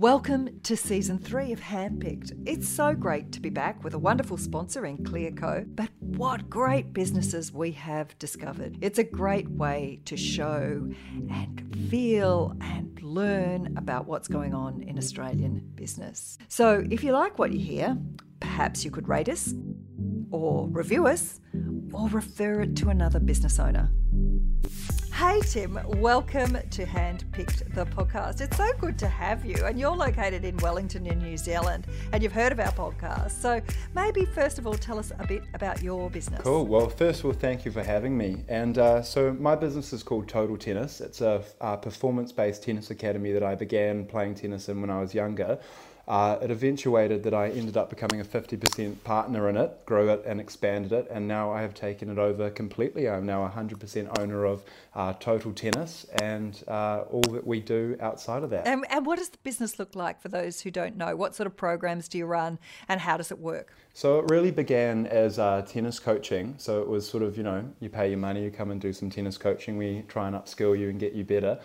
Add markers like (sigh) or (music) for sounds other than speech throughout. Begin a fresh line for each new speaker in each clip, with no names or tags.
Welcome to season three of Handpicked. It's so great to be back with a wonderful sponsor in Clearco, but what great businesses we have discovered. It's a great way to show and feel and learn about what's going on in Australian business. So if you like what you hear, perhaps you could rate us or review us or refer it to another business owner. Hey Tim, welcome to Handpicked the podcast. It's so good to have you, and you're located in Wellington, in New Zealand, and you've heard of our podcast. So maybe first of all, tell us a bit about your business.
Cool. Well, first of all, thank you for having me. And uh, so my business is called Total Tennis. It's a, a performance-based tennis academy that I began playing tennis in when I was younger. Uh, it eventuated that I ended up becoming a 50% partner in it, grew it and expanded it, and now I have taken it over completely. I'm now 100% owner of uh, Total Tennis and uh, all that we do outside of that.
And, and what does the business look like for those who don't know? What sort of programs do you run and how does it work?
So it really began as uh, tennis coaching. So it was sort of, you know, you pay your money, you come and do some tennis coaching, we try and upskill you and get you better.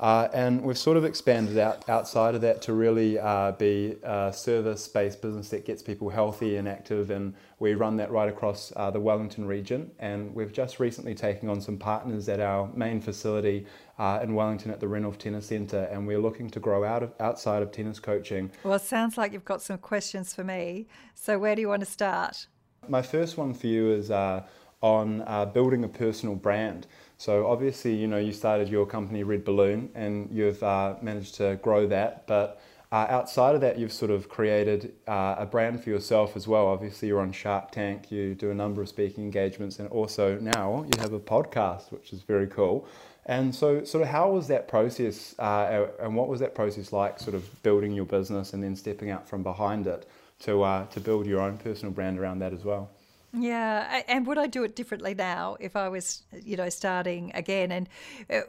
Uh, and we've sort of expanded out outside of that to really uh, be a service-based business that gets people healthy and active, and we run that right across uh, the Wellington region. And we've just recently taken on some partners at our main facility uh, in Wellington at the Renouf Tennis Centre, and we're looking to grow out of outside of tennis coaching.
Well, it sounds like you've got some questions for me. So where do you want to start?
My first one for you is uh, on uh, building a personal brand. So obviously, you know, you started your company Red Balloon, and you've uh, managed to grow that. But uh, outside of that, you've sort of created uh, a brand for yourself as well. Obviously, you're on Shark Tank. You do a number of speaking engagements, and also now you have a podcast, which is very cool. And so, sort of, how was that process, uh, and what was that process like? Sort of building your business and then stepping out from behind it to uh, to build your own personal brand around that as well.
Yeah, and would I do it differently now if I was, you know, starting again? And uh,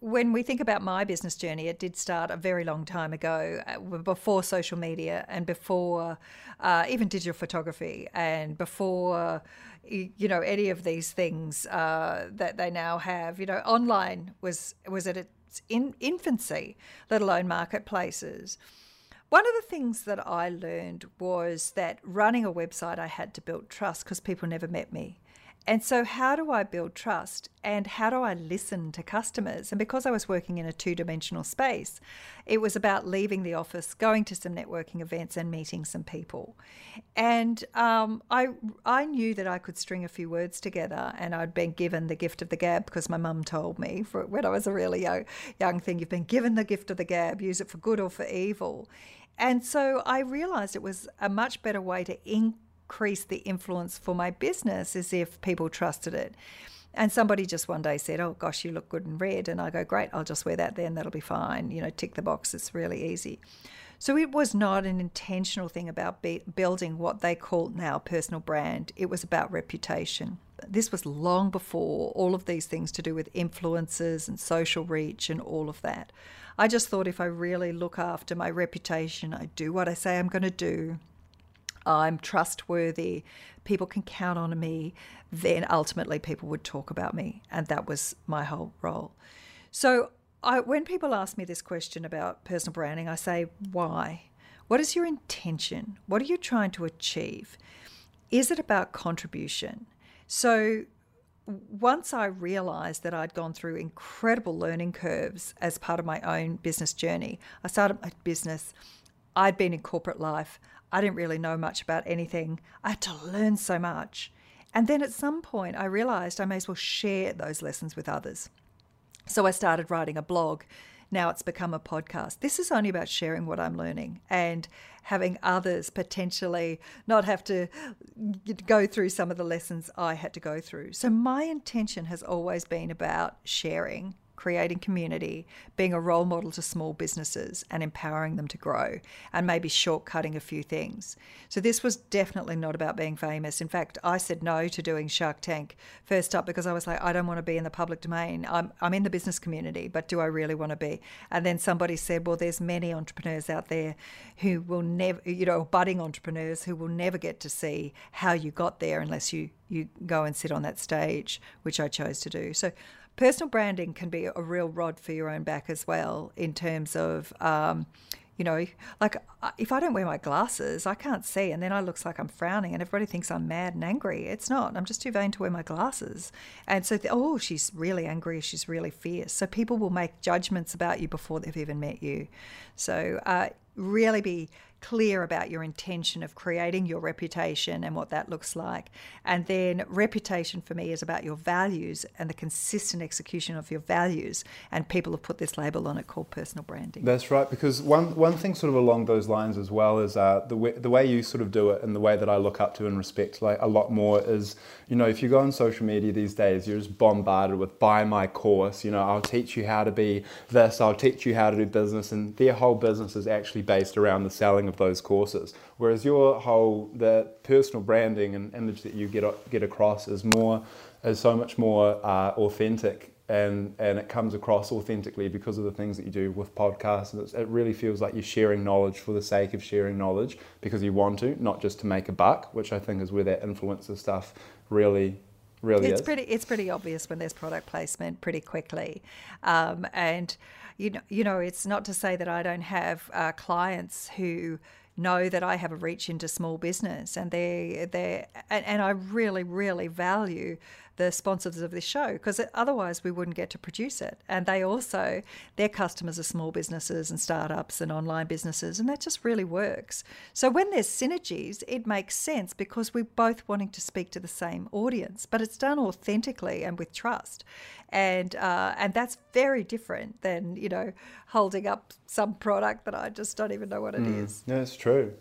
when we think about my business journey, it did start a very long time ago, uh, before social media and before uh, even digital photography, and before you know any of these things uh, that they now have. You know, online was was at its in, infancy, let alone marketplaces. One of the things that I learned was that running a website, I had to build trust because people never met me. And so, how do I build trust and how do I listen to customers? And because I was working in a two dimensional space, it was about leaving the office, going to some networking events, and meeting some people. And um, I, I knew that I could string a few words together, and I'd been given the gift of the gab because my mum told me when I was a really young, young thing you've been given the gift of the gab, use it for good or for evil. And so I realized it was a much better way to increase the influence for my business as if people trusted it. And somebody just one day said, Oh gosh, you look good in red. And I go, Great, I'll just wear that then, that'll be fine. You know, tick the box, it's really easy. So it was not an intentional thing about be- building what they call now personal brand, it was about reputation. This was long before all of these things to do with influences and social reach and all of that. I just thought if I really look after my reputation, I do what I say I'm going to do, I'm trustworthy, people can count on me, then ultimately people would talk about me. And that was my whole role. So I, when people ask me this question about personal branding, I say, why? What is your intention? What are you trying to achieve? Is it about contribution? So once I realized that I'd gone through incredible learning curves as part of my own business journey, I started my business. I'd been in corporate life. I didn't really know much about anything. I had to learn so much. And then at some point, I realized I may as well share those lessons with others. So I started writing a blog now it's become a podcast. This is only about sharing what I'm learning and having others potentially not have to go through some of the lessons I had to go through. So my intention has always been about sharing creating community, being a role model to small businesses and empowering them to grow, and maybe shortcutting a few things. So, this was definitely not about being famous. In fact, I said no to doing Shark Tank first up because I was like, I don't want to be in the public domain. I'm, I'm in the business community, but do I really want to be? And then somebody said, Well, there's many entrepreneurs out there who will never, you know, budding entrepreneurs who will never get to see how you got there unless you, you go and sit on that stage, which I chose to do. So, personal branding can be a real rod for your own back as well in terms of um, You know, like if I don't wear my glasses, I can't see, and then I looks like I'm frowning, and everybody thinks I'm mad and angry. It's not. I'm just too vain to wear my glasses, and so oh, she's really angry. She's really fierce. So people will make judgments about you before they've even met you. So uh, really be clear about your intention of creating your reputation and what that looks like. And then reputation for me is about your values and the consistent execution of your values. And people have put this label on it called personal branding.
That's right, because one, one thing sort of along those lines as well is uh, the, way, the way you sort of do it and the way that I look up to and respect like a lot more is, you know, if you go on social media these days, you're just bombarded with buy my course, you know, I'll teach you how to be this, I'll teach you how to do business. And their whole business is actually based around the selling of those courses. Whereas your whole the personal branding and image that you get get across is more is so much more uh, authentic and and it comes across authentically because of the things that you do with podcasts. And it really feels like you're sharing knowledge for the sake of sharing knowledge because you want to, not just to make a buck, which I think is where that influencer stuff really really
it's
is.
pretty it's pretty obvious when there's product placement pretty quickly um, and you know you know it's not to say that i don't have uh, clients who know that I have a reach into small business, and they they and, and I really really value the sponsors of this show because otherwise we wouldn't get to produce it. And they also, their customers are small businesses and startups and online businesses, and that just really works. So when there's synergies, it makes sense because we're both wanting to speak to the same audience, but it's done authentically and with trust. And uh, and that's very different than you know holding up some product that I just don't even know what it mm, is.
Yeah, it's true.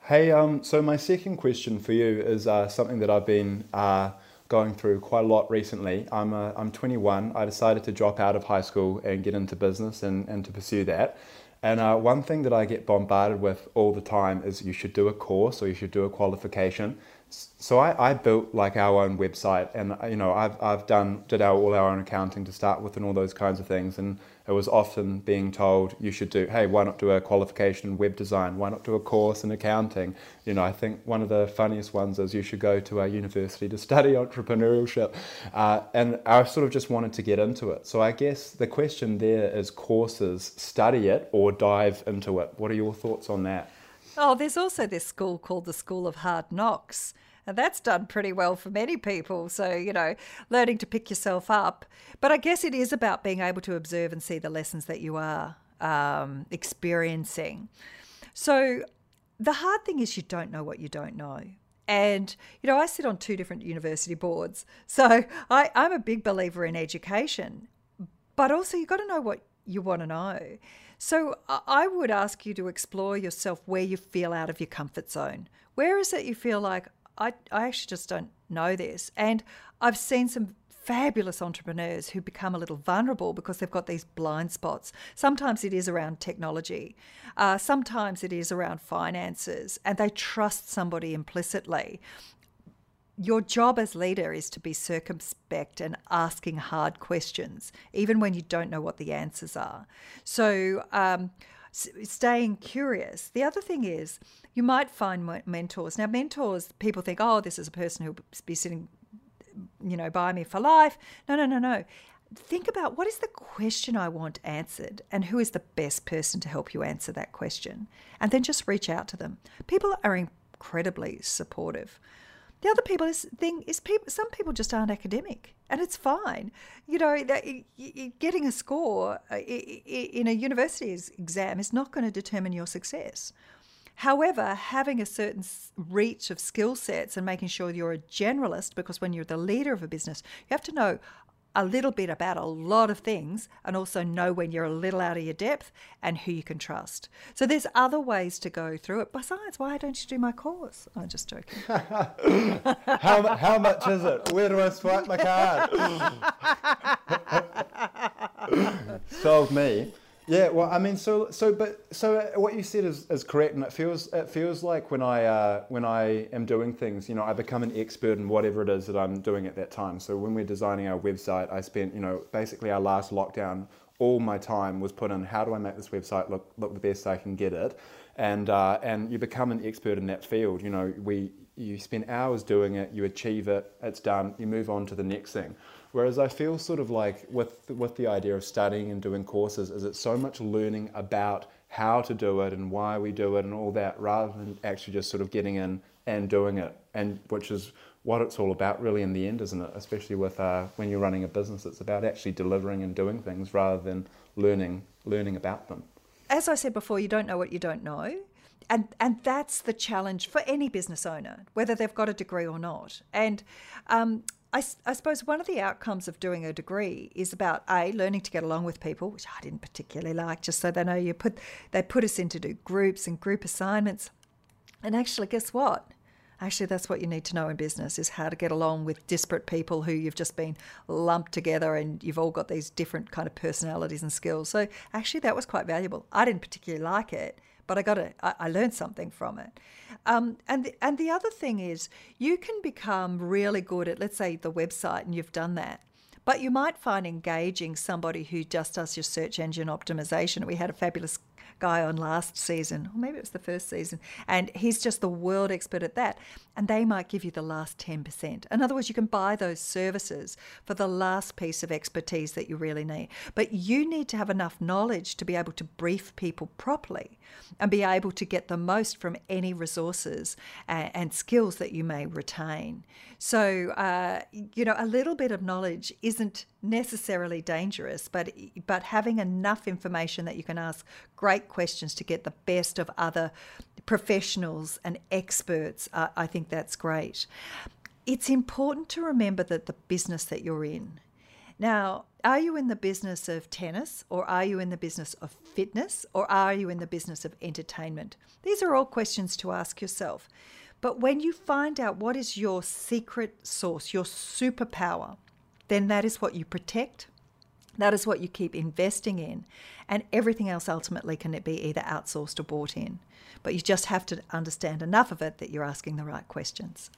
Hey, um, so my second question for you is uh, something that I've been uh, going through quite a lot recently. I'm, uh, I'm 21. I decided to drop out of high school and get into business and, and to pursue that. And uh, one thing that I get bombarded with all the time is you should do a course or you should do a qualification. So I, I built like our own website, and you know I've, I've done did our all our own accounting to start with and all those kinds of things. And it was often being told you should do, hey, why not do a qualification in web design? Why not do a course in accounting? You know, I think one of the funniest ones is you should go to a university to (laughs) study entrepreneurship. Uh, and I sort of just wanted to get into it. So I guess the question there is courses, study it or dive into it. What are your thoughts on that?
Oh, there's also this school called the School of Hard Knocks and that's done pretty well for many people. So, you know, learning to pick yourself up. But I guess it is about being able to observe and see the lessons that you are um, experiencing. So, the hard thing is you don't know what you don't know. And, you know, I sit on two different university boards. So I, I'm a big believer in education, but also you've got to know what you want to know. So I would ask you to explore yourself where you feel out of your comfort zone. Where is it you feel like, I, I actually just don't know this. And I've seen some fabulous entrepreneurs who become a little vulnerable because they've got these blind spots. Sometimes it is around technology, uh, sometimes it is around finances, and they trust somebody implicitly. Your job as leader is to be circumspect and asking hard questions, even when you don't know what the answers are. So, um, staying curious. The other thing is, you might find mentors. Now, mentors, people think, oh, this is a person who'll be sitting, you know, by me for life. No, no, no, no. Think about what is the question I want answered and who is the best person to help you answer that question. And then just reach out to them. People are incredibly supportive. The other people is thing is people. Some people just aren't academic, and it's fine. You know, that getting a score uh, in a university exam is not going to determine your success. However, having a certain reach of skill sets and making sure you're a generalist, because when you're the leader of a business, you have to know a little bit about a lot of things and also know when you're a little out of your depth and who you can trust. So there's other ways to go through it. Besides, why don't you do my course? Oh, I'm just joking. (laughs)
how, how much is it? Where do I swipe my card? (laughs) Solve me. Yeah, well, I mean, so so, but so uh, what you said is, is correct, and it feels it feels like when I uh, when I am doing things, you know, I become an expert in whatever it is that I'm doing at that time. So when we're designing our website, I spent, you know, basically our last lockdown, all my time was put in how do I make this website look look the best I can get it, and uh, and you become an expert in that field. You know, we you spend hours doing it, you achieve it, it's done, you move on to the next thing. Whereas I feel sort of like with with the idea of studying and doing courses is it's so much learning about how to do it and why we do it and all that, rather than actually just sort of getting in and doing it, and which is what it's all about really in the end, isn't it? Especially with uh, when you're running a business, it's about actually delivering and doing things rather than learning learning about them.
As I said before, you don't know what you don't know. And, and that's the challenge for any business owner, whether they've got a degree or not. And um, I, I, suppose one of the outcomes of doing a degree is about a learning to get along with people, which I didn't particularly like, just so they know you put they put us into do groups and group assignments. And actually, guess what? Actually, that's what you need to know in business is how to get along with disparate people who you've just been lumped together and you've all got these different kind of personalities and skills. So actually, that was quite valuable. I didn't particularly like it, but I got it. I learned something from it. Um, and the, and the other thing is, you can become really good at, let's say, the website, and you've done that. But you might find engaging somebody who just does your search engine optimization. We had a fabulous guy on last season, or maybe it was the first season, and he's just the world expert at that. And they might give you the last 10%. In other words, you can buy those services for the last piece of expertise that you really need. But you need to have enough knowledge to be able to brief people properly and be able to get the most from any resources and, skills that you may retain. So, uh, you know, a little bit of knowledge isn't necessarily dangerous, but but having enough information that you can ask great questions to get the best of other professionals and experts, uh, I think that's great. It's important to remember that the business that you're in. Now, are you in the business of tennis or are you in the business of fitness or are you in the business of entertainment? These are all questions to ask yourself. But when you find out what is your secret source, your superpower, then that is what you protect. That is what you keep investing in. And everything else ultimately can it be either outsourced or bought in. But you just have to understand enough of it that you're asking the right questions.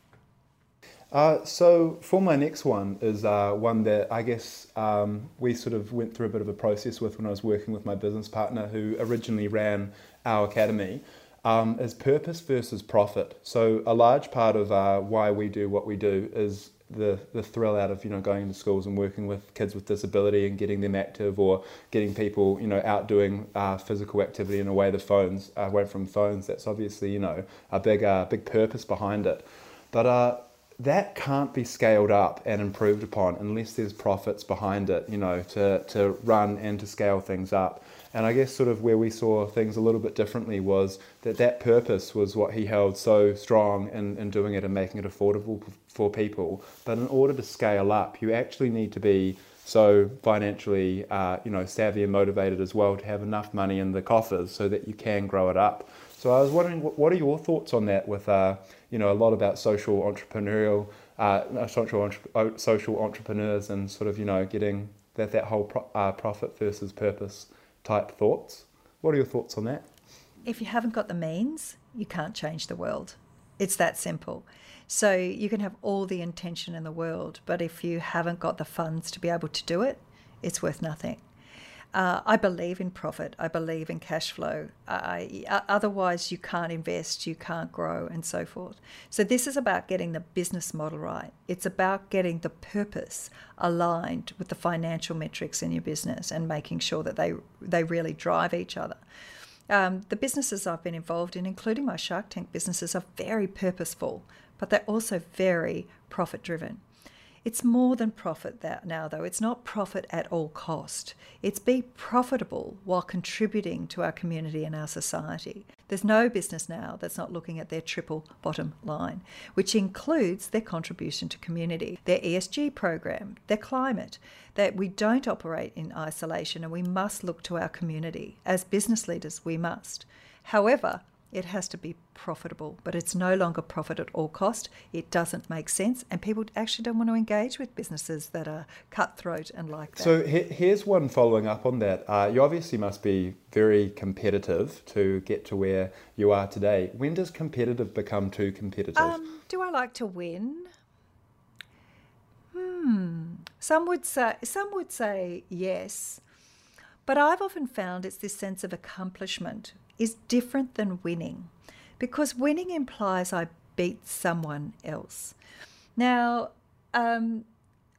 Uh, so for my next one is uh, one that I guess um, we sort of went through a bit of a process with when I was working with my business partner who originally ran our academy um, is purpose versus profit. So a large part of uh, why we do what we do is the, the thrill out of you know going into schools and working with kids with disability and getting them active or getting people you know out doing uh, physical activity in a way the phones uh, away from phones. That's obviously you know a big uh, big purpose behind it. But uh, that can't be scaled up and improved upon unless there's profits behind it you know to, to run and to scale things up and I guess sort of where we saw things a little bit differently was that that purpose was what he held so strong in, in doing it and making it affordable for people. But in order to scale up, you actually need to be so financially, uh, you know, savvy and motivated as well to have enough money in the coffers so that you can grow it up. So I was wondering, what are your thoughts on that? With uh, you know, a lot about social entrepreneurial, uh, social social entrepreneurs, and sort of you know, getting that that whole pro- uh, profit versus purpose type thoughts. What are your thoughts on that?
If you haven't got the means, you can't change the world. It's that simple. So you can have all the intention in the world, but if you haven't got the funds to be able to do it, it's worth nothing. Uh, I believe in profit. I believe in cash flow. I, otherwise, you can't invest, you can't grow, and so forth. So, this is about getting the business model right. It's about getting the purpose aligned with the financial metrics in your business and making sure that they, they really drive each other. Um, the businesses I've been involved in, including my Shark Tank businesses, are very purposeful, but they're also very profit driven. It's more than profit that now though. It's not profit at all cost. It's be profitable while contributing to our community and our society. There's no business now that's not looking at their triple bottom line, which includes their contribution to community, their ESG program, their climate, that we don't operate in isolation and we must look to our community. As business leaders, we must. However, it has to be profitable, but it's no longer profit at all cost. It doesn't make sense, and people actually don't want to engage with businesses that are cutthroat and like that.
So here's one following up on that. Uh, you obviously must be very competitive to get to where you are today. When does competitive become too competitive? Um,
do I like to win? Hmm. Some would say some would say yes. But I've often found it's this sense of accomplishment is different than winning because winning implies I beat someone else. Now, um,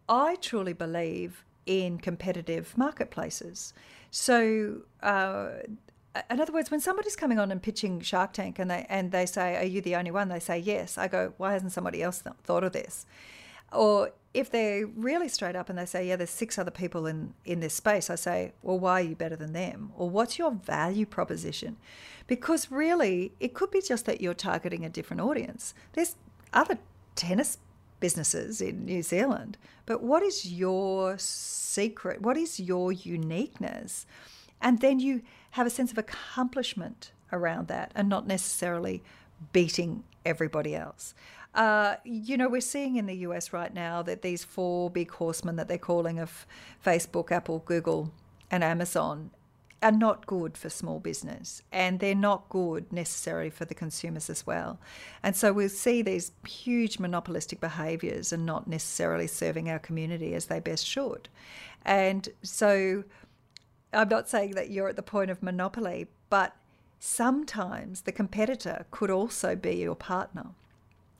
I truly believe in competitive marketplaces. So, uh, in other words, when somebody's coming on and pitching Shark Tank and they and they say, "Are you the only one?" They say, "Yes." I go, "Why hasn't somebody else th- thought of this?" Or if they're really straight up and they say, "Yeah, there's six other people in in this space," I say, "Well, why are you better than them?" Or what's your value proposition? Because really, it could be just that you're targeting a different audience. There's other tennis businesses in New Zealand, but what is your secret? What is your uniqueness? And then you have a sense of accomplishment around that and not necessarily beating everybody else. Uh, you know, we're seeing in the US right now that these four big horsemen that they're calling of Facebook, Apple, Google, and Amazon are not good for small business and they're not good necessarily for the consumers as well. And so we'll see these huge monopolistic behaviours and not necessarily serving our community as they best should. And so I'm not saying that you're at the point of monopoly, but sometimes the competitor could also be your partner.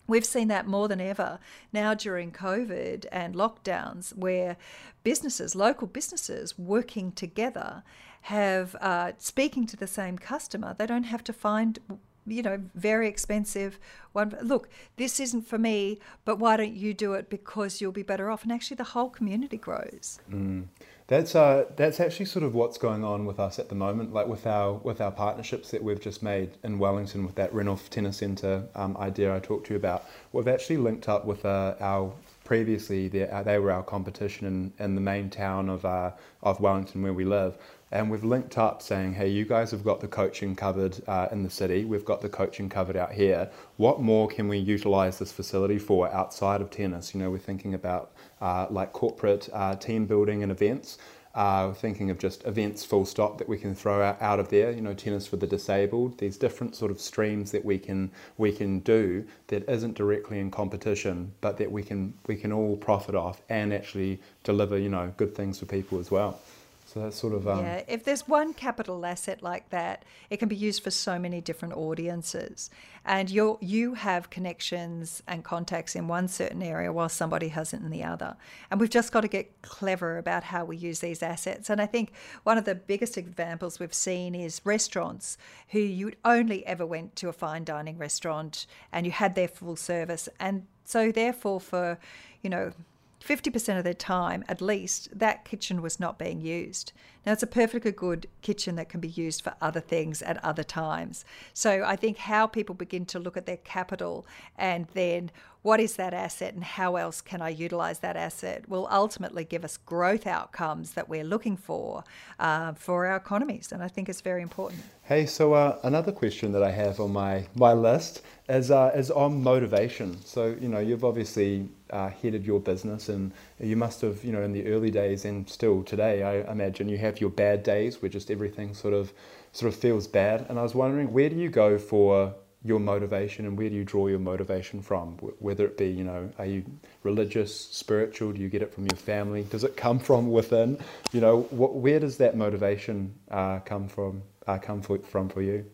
We've seen that more than ever now during COVID and lockdowns, where businesses, local businesses, working together have uh, speaking to the same customer. They don't have to find you know, very expensive one. Look, this isn't for me, but why don't you do it because you'll be better off? And actually, the whole community grows.
Mm. That's uh, that's actually sort of what's going on with us at the moment, like with our with our partnerships that we've just made in Wellington with that Renouf Tennis Centre um, idea I talked to you about. We've actually linked up with uh, our previously they, uh, they were our competition in, in the main town of uh, of Wellington where we live, and we've linked up saying, hey, you guys have got the coaching covered uh, in the city, we've got the coaching covered out here. What more can we utilize this facility for outside of tennis? You know, we're thinking about uh, like corporate uh, team building and events. Uh, thinking of just events full stop that we can throw out, out of there. You know, tennis for the disabled. These different sort of streams that we can we can do that isn't directly in competition, but that we can we can all profit off and actually deliver you know good things for people as well. Sort of
um, yeah. If there's one capital asset like that, it can be used for so many different audiences, and you you have connections and contacts in one certain area while somebody hasn't in the other. And we've just got to get clever about how we use these assets. And I think one of the biggest examples we've seen is restaurants who you only ever went to a fine dining restaurant and you had their full service, and so therefore for you know 50% of their time, at least, that kitchen was not being used. Now, it's a perfectly good kitchen that can be used for other things at other times. So, I think how people begin to look at their capital and then what is that asset and how else can I utilize that asset will ultimately give us growth outcomes that we're looking for uh, for our economies. And I think it's very important.
Hey, so uh, another question that I have on my, my list is, uh, is on motivation. So, you know, you've obviously uh, headed your business and you must have, you know, in the early days and still today, I imagine you have your bad days where just everything sort of sort of feels bad. And I was wondering, where do you go for your motivation and where do you draw your motivation from? Whether it be, you know, are you religious, spiritual? Do you get it from your family? Does it come from within? You know, what, where does that motivation uh, come from? Uh, come for, from for you?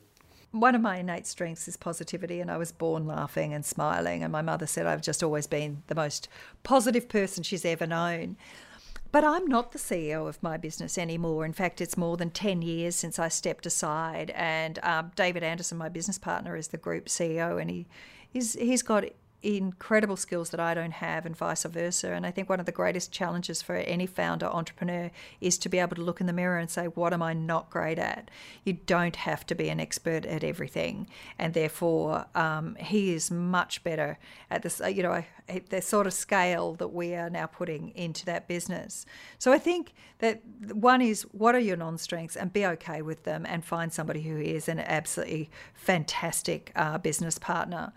One of my innate strengths is positivity, and I was born laughing and smiling. And my mother said I've just always been the most positive person she's ever known. But I'm not the CEO of my business anymore. In fact, it's more than 10 years since I stepped aside. And um, David Anderson, my business partner, is the group CEO, and he, he's, he's got incredible skills that I don't have, and vice versa. And I think one of the greatest challenges for any founder entrepreneur is to be able to look in the mirror and say, What am I not great at? You don't have to be an expert at everything. And therefore, um, he is much better at this, uh, you know, the sort of scale that we are now putting into that business. So I think that one is what are your non strengths and be okay with them and find somebody who is an absolutely fantastic uh, business partner.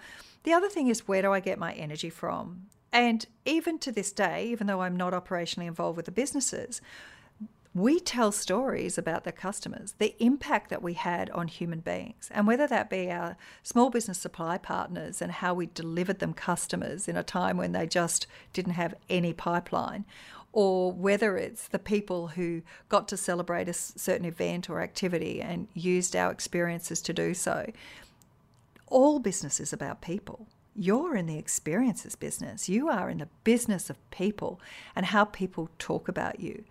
The other thing is where do I get my energy from? And even to this day, even though I'm not operationally involved with the businesses, we tell stories about the customers, the impact that we had on human beings, and whether that be our small business supply partners and how we delivered them customers in a time when they just didn't have any pipeline, or whether it's the people who got to celebrate a certain event or activity and used our experiences to do so all business is about people. You're in the experiences business. You are in the business of people and how people talk about you.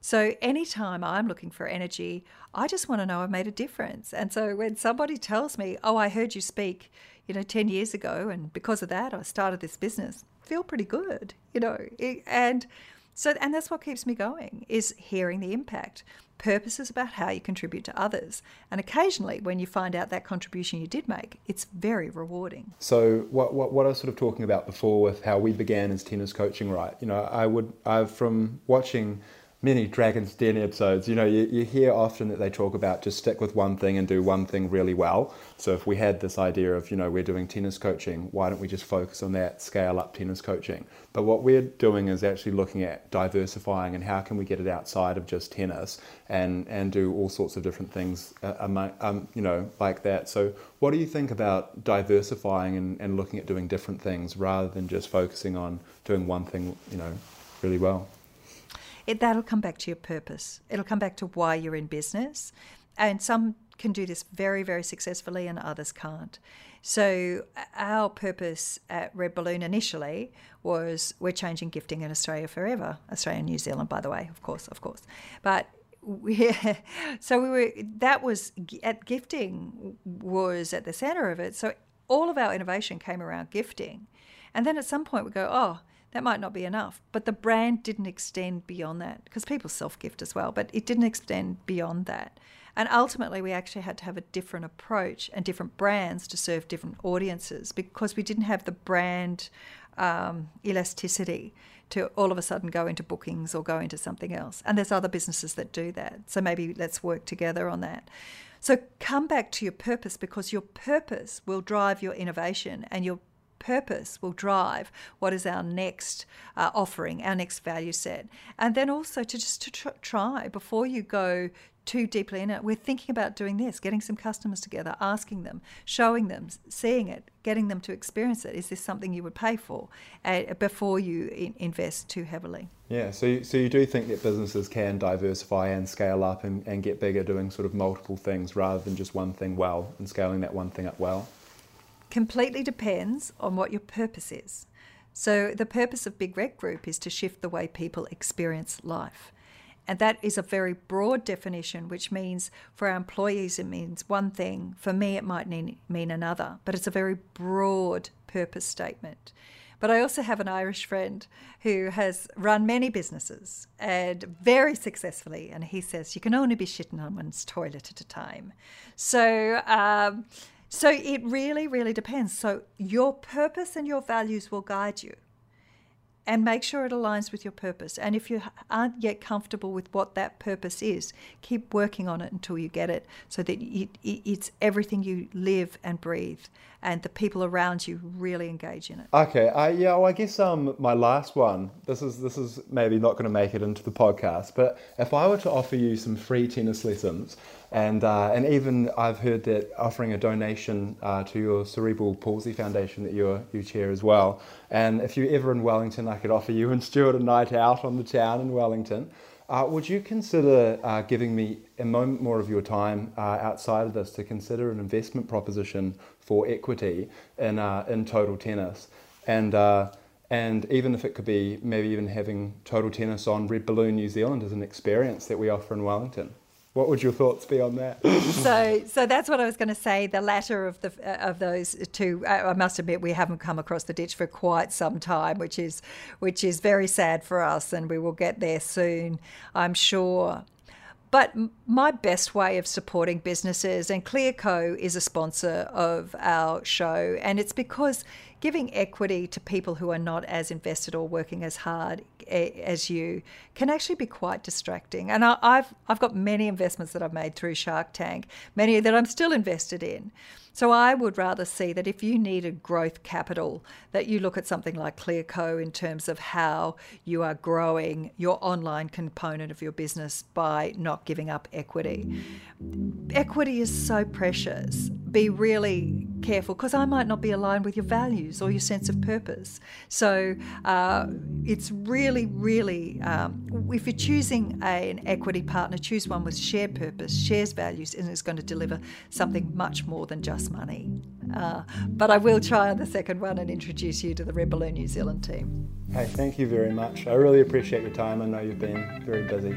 So anytime I'm looking for energy, I just want to know I've made a difference. And so when somebody tells me, "Oh, I heard you speak, you know, 10 years ago and because of that I started this business." feel pretty good, you know. And so and that's what keeps me going is hearing the impact. Purpose is about how you contribute to others. And occasionally, when you find out that contribution you did make, it's very rewarding.
So, what, what, what I was sort of talking about before with how we began as tennis coaching, right? You know, I would, I've from watching many Dragon's Den episodes, you know, you, you hear often that they talk about just stick with one thing and do one thing really well. So if we had this idea of, you know, we're doing tennis coaching, why don't we just focus on that, scale up tennis coaching? But what we're doing is actually looking at diversifying and how can we get it outside of just tennis and, and do all sorts of different things, uh, among, um, you know, like that. So what do you think about diversifying and, and looking at doing different things rather than just focusing on doing one thing, you know, really well?
It, that'll come back to your purpose. It'll come back to why you're in business. And some can do this very, very successfully, and others can't. So, uh, our purpose at Red Balloon initially was we're changing gifting in Australia forever. Australia and New Zealand, by the way, of course, of course. But yeah, (laughs) so we were that was at gifting was at the center of it. So all of our innovation came around gifting, and then at some point we go, oh, that might not be enough. But the brand didn't extend beyond that because people self gift as well, but it didn't extend beyond that. And ultimately, we actually had to have a different approach and different brands to serve different audiences because we didn't have the brand um, elasticity to all of a sudden go into bookings or go into something else. And there's other businesses that do that. So maybe let's work together on that. So come back to your purpose because your purpose will drive your innovation and your purpose will drive what is our next uh, offering, our next value set. And then also to just to tr- try before you go too deeply in it. We're thinking about doing this, getting some customers together, asking them, showing them, seeing it, getting them to experience it. Is this something you would pay for uh, before you in- invest too heavily?
Yeah, so you, so you do think that businesses can diversify and scale up and, and get bigger doing sort of multiple things rather than just one thing well and scaling that one thing up well?
Completely depends on what your purpose is. So, the purpose of Big Red Group is to shift the way people experience life. And that is a very broad definition, which means for our employees it means one thing, for me it might mean, another, but it's a very broad purpose statement. But I also have an Irish friend who has run many businesses and very successfully, and he says you can only be shitting on one's toilet at a time. So, um, so it really, really depends. So your purpose and your values will guide you and make sure it aligns with your purpose. And if you aren't yet comfortable with what that purpose is, keep working on it until you get it so that it, it's everything you live and breathe and the people around you really engage in it.
Okay, I, yeah, well, I guess um, my last one, this is, this is maybe not going to make it into the podcast, but if I were to offer you some free tennis lessons, and, uh, and even I've heard that offering a donation uh, to your Cerebral Palsy Foundation that you you chair as well. And if you're ever in Wellington, I could offer you and Stuart a night out on the town in Wellington. Uh, would you consider uh, giving me a moment more of your time uh, outside of this to consider an investment proposition for equity in, uh, in Total Tennis? And, uh, and even if it could be maybe even having Total Tennis on Red Balloon New Zealand as an experience that we offer in Wellington. What would your thoughts be on that? (laughs)
so, so that's what I was going to say. The latter of the of those two, I must admit, we haven't come across the ditch for quite some time, which is which is very sad for us, and we will get there soon, I'm sure. But my best way of supporting businesses, and Clearco is a sponsor of our show, and it's because giving equity to people who are not as invested or working as hard eh, as you can actually be quite distracting. And I, have I've got many investments that I've made through Shark Tank, many that I'm still invested in. So I would rather see that if you needed growth capital, that you look at something like Clearco in terms of how you are growing your online component of your business by not giving up equity. Equity is so precious. Be really careful because I might not be aligned with your values or your sense of purpose. So uh, it's really, really, um, if you're choosing a, an equity partner, choose one with shared purpose, shares values, and is going to deliver something much more than just money. Uh, but I will try on the second one and introduce you to the Red Balloon New Zealand team.
Hey, thank you very much. I really appreciate your time. I know you've been very busy.